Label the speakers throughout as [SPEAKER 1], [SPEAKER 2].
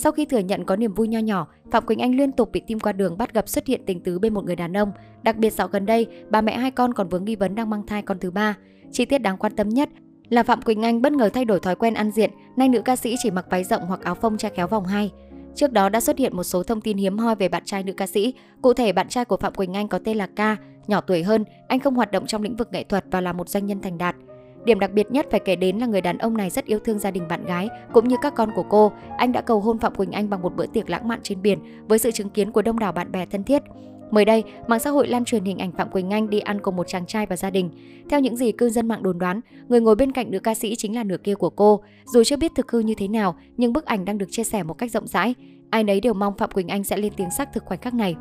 [SPEAKER 1] Sau khi thừa nhận có niềm vui nho nhỏ, Phạm Quỳnh Anh liên tục bị tim qua đường bắt gặp xuất hiện tình tứ bên một người đàn ông. Đặc biệt dạo gần đây, bà mẹ hai con còn vướng nghi vấn đang mang thai con thứ ba. Chi tiết đáng quan tâm nhất là Phạm Quỳnh Anh bất ngờ thay đổi thói quen ăn diện, nay nữ ca sĩ chỉ mặc váy rộng hoặc áo phông che kéo vòng hai. Trước đó đã xuất hiện một số thông tin hiếm hoi về bạn trai nữ ca sĩ. Cụ thể, bạn trai của Phạm Quỳnh Anh có tên là Ca, nhỏ tuổi hơn, anh không hoạt động trong lĩnh vực nghệ thuật và là một doanh nhân thành đạt. Điểm đặc biệt nhất phải kể đến là người đàn ông này rất yêu thương gia đình bạn gái cũng như các con của cô. Anh đã cầu hôn Phạm Quỳnh Anh bằng một bữa tiệc lãng mạn trên biển với sự chứng kiến của đông đảo bạn bè thân thiết. Mới đây, mạng xã hội lan truyền hình ảnh Phạm Quỳnh Anh đi ăn cùng một chàng trai và gia đình. Theo những gì cư dân mạng đồn đoán, người ngồi bên cạnh nữ ca sĩ chính là nửa kia của cô. Dù chưa biết thực hư như thế nào, nhưng bức ảnh đang được chia sẻ một cách rộng rãi. Ai nấy đều mong Phạm Quỳnh Anh sẽ lên tiếng xác thực khoảnh khắc này.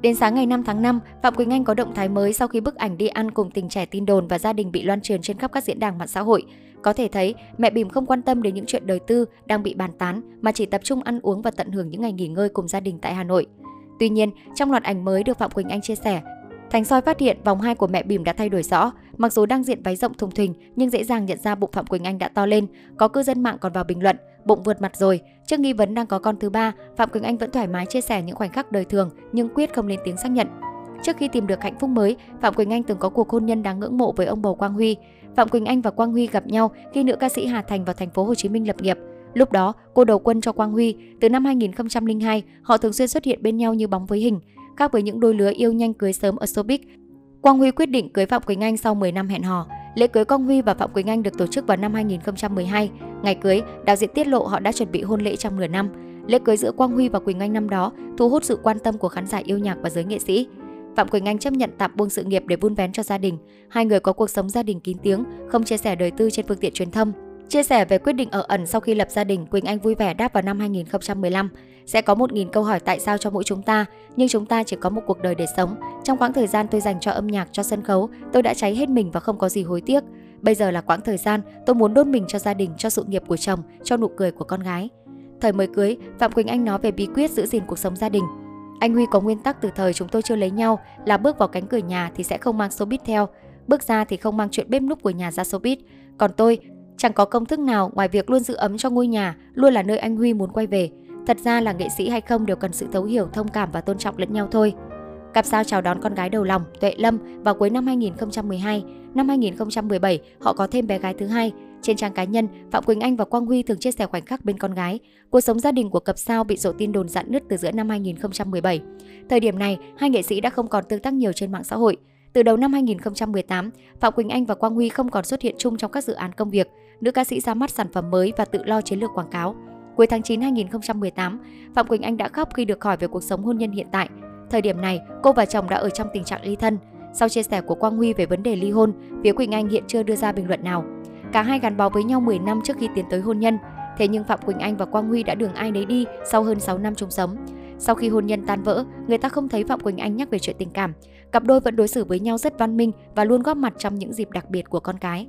[SPEAKER 1] Đến sáng ngày 5 tháng 5, Phạm Quỳnh Anh có động thái mới sau khi bức ảnh đi ăn cùng tình trẻ tin đồn và gia đình bị loan truyền trên khắp các diễn đàn mạng xã hội. Có thể thấy, mẹ Bìm không quan tâm đến những chuyện đời tư đang bị bàn tán mà chỉ tập trung ăn uống và tận hưởng những ngày nghỉ ngơi cùng gia đình tại Hà Nội. Tuy nhiên, trong loạt ảnh mới được Phạm Quỳnh Anh chia sẻ, Thành soi phát hiện vòng hai của mẹ Bìm đã thay đổi rõ. Mặc dù đang diện váy rộng thùng thình, nhưng dễ dàng nhận ra bụng Phạm Quỳnh Anh đã to lên. Có cư dân mạng còn vào bình luận, bụng vượt mặt rồi. Trước nghi vấn đang có con thứ ba, Phạm Quỳnh Anh vẫn thoải mái chia sẻ những khoảnh khắc đời thường, nhưng quyết không lên tiếng xác nhận. Trước khi tìm được hạnh phúc mới, Phạm Quỳnh Anh từng có cuộc hôn nhân đáng ngưỡng mộ với ông bầu Quang Huy. Phạm Quỳnh Anh và Quang Huy gặp nhau khi nữ ca sĩ Hà Thành vào thành phố Hồ Chí Minh lập nghiệp. Lúc đó, cô đầu quân cho Quang Huy. Từ năm 2002, họ thường xuyên xuất hiện bên nhau như bóng với hình. Khác với những đôi lứa yêu nhanh cưới sớm ở showbiz, Quang Huy quyết định cưới Phạm Quỳnh Anh sau 10 năm hẹn hò. Lễ cưới Quang Huy và Phạm Quỳnh Anh được tổ chức vào năm 2012. Ngày cưới, đạo diễn tiết lộ họ đã chuẩn bị hôn lễ trong nửa năm. Lễ cưới giữa Quang Huy và Quỳnh Anh năm đó thu hút sự quan tâm của khán giả yêu nhạc và giới nghệ sĩ. Phạm Quỳnh Anh chấp nhận tạm buông sự nghiệp để vun vén cho gia đình. Hai người có cuộc sống gia đình kín tiếng, không chia sẻ đời tư trên phương tiện truyền thông. Chia sẻ về quyết định ở ẩn sau khi lập gia đình, Quỳnh Anh vui vẻ đáp vào năm 2015. Sẽ có 1.000 câu hỏi tại sao cho mỗi chúng ta, nhưng chúng ta chỉ có một cuộc đời để sống. Trong quãng thời gian tôi dành cho âm nhạc, cho sân khấu, tôi đã cháy hết mình và không có gì hối tiếc. Bây giờ là quãng thời gian tôi muốn đốt mình cho gia đình, cho sự nghiệp của chồng, cho nụ cười của con gái. Thời mới cưới, Phạm Quỳnh Anh nói về bí quyết giữ gìn cuộc sống gia đình. Anh Huy có nguyên tắc từ thời chúng tôi chưa lấy nhau là bước vào cánh cửa nhà thì sẽ không mang số bít theo, bước ra thì không mang chuyện bếp núc của nhà ra số bít. Còn tôi, Chẳng có công thức nào ngoài việc luôn giữ ấm cho ngôi nhà, luôn là nơi anh Huy muốn quay về. Thật ra là nghệ sĩ hay không đều cần sự thấu hiểu, thông cảm và tôn trọng lẫn nhau thôi. Cặp sao chào đón con gái đầu lòng, Tuệ Lâm vào cuối năm 2012. Năm 2017, họ có thêm bé gái thứ hai. Trên trang cá nhân, Phạm Quỳnh Anh và Quang Huy thường chia sẻ khoảnh khắc bên con gái. Cuộc sống gia đình của cặp sao bị rộ tin đồn dạn nứt từ giữa năm 2017. Thời điểm này, hai nghệ sĩ đã không còn tương tác nhiều trên mạng xã hội. Từ đầu năm 2018, Phạm Quỳnh Anh và Quang Huy không còn xuất hiện chung trong các dự án công việc. Nữ ca sĩ ra mắt sản phẩm mới và tự lo chiến lược quảng cáo. Cuối tháng 9 2018, Phạm Quỳnh Anh đã khóc khi được hỏi về cuộc sống hôn nhân hiện tại. Thời điểm này, cô và chồng đã ở trong tình trạng ly thân. Sau chia sẻ của Quang Huy về vấn đề ly hôn, phía Quỳnh Anh hiện chưa đưa ra bình luận nào. Cả hai gắn bó với nhau 10 năm trước khi tiến tới hôn nhân. Thế nhưng Phạm Quỳnh Anh và Quang Huy đã đường ai nấy đi sau hơn 6 năm chung sống. Sau khi hôn nhân tan vỡ, người ta không thấy Phạm Quỳnh Anh nhắc về chuyện tình cảm. Cặp đôi vẫn đối xử với nhau rất văn minh và luôn góp mặt trong những dịp đặc biệt của con cái.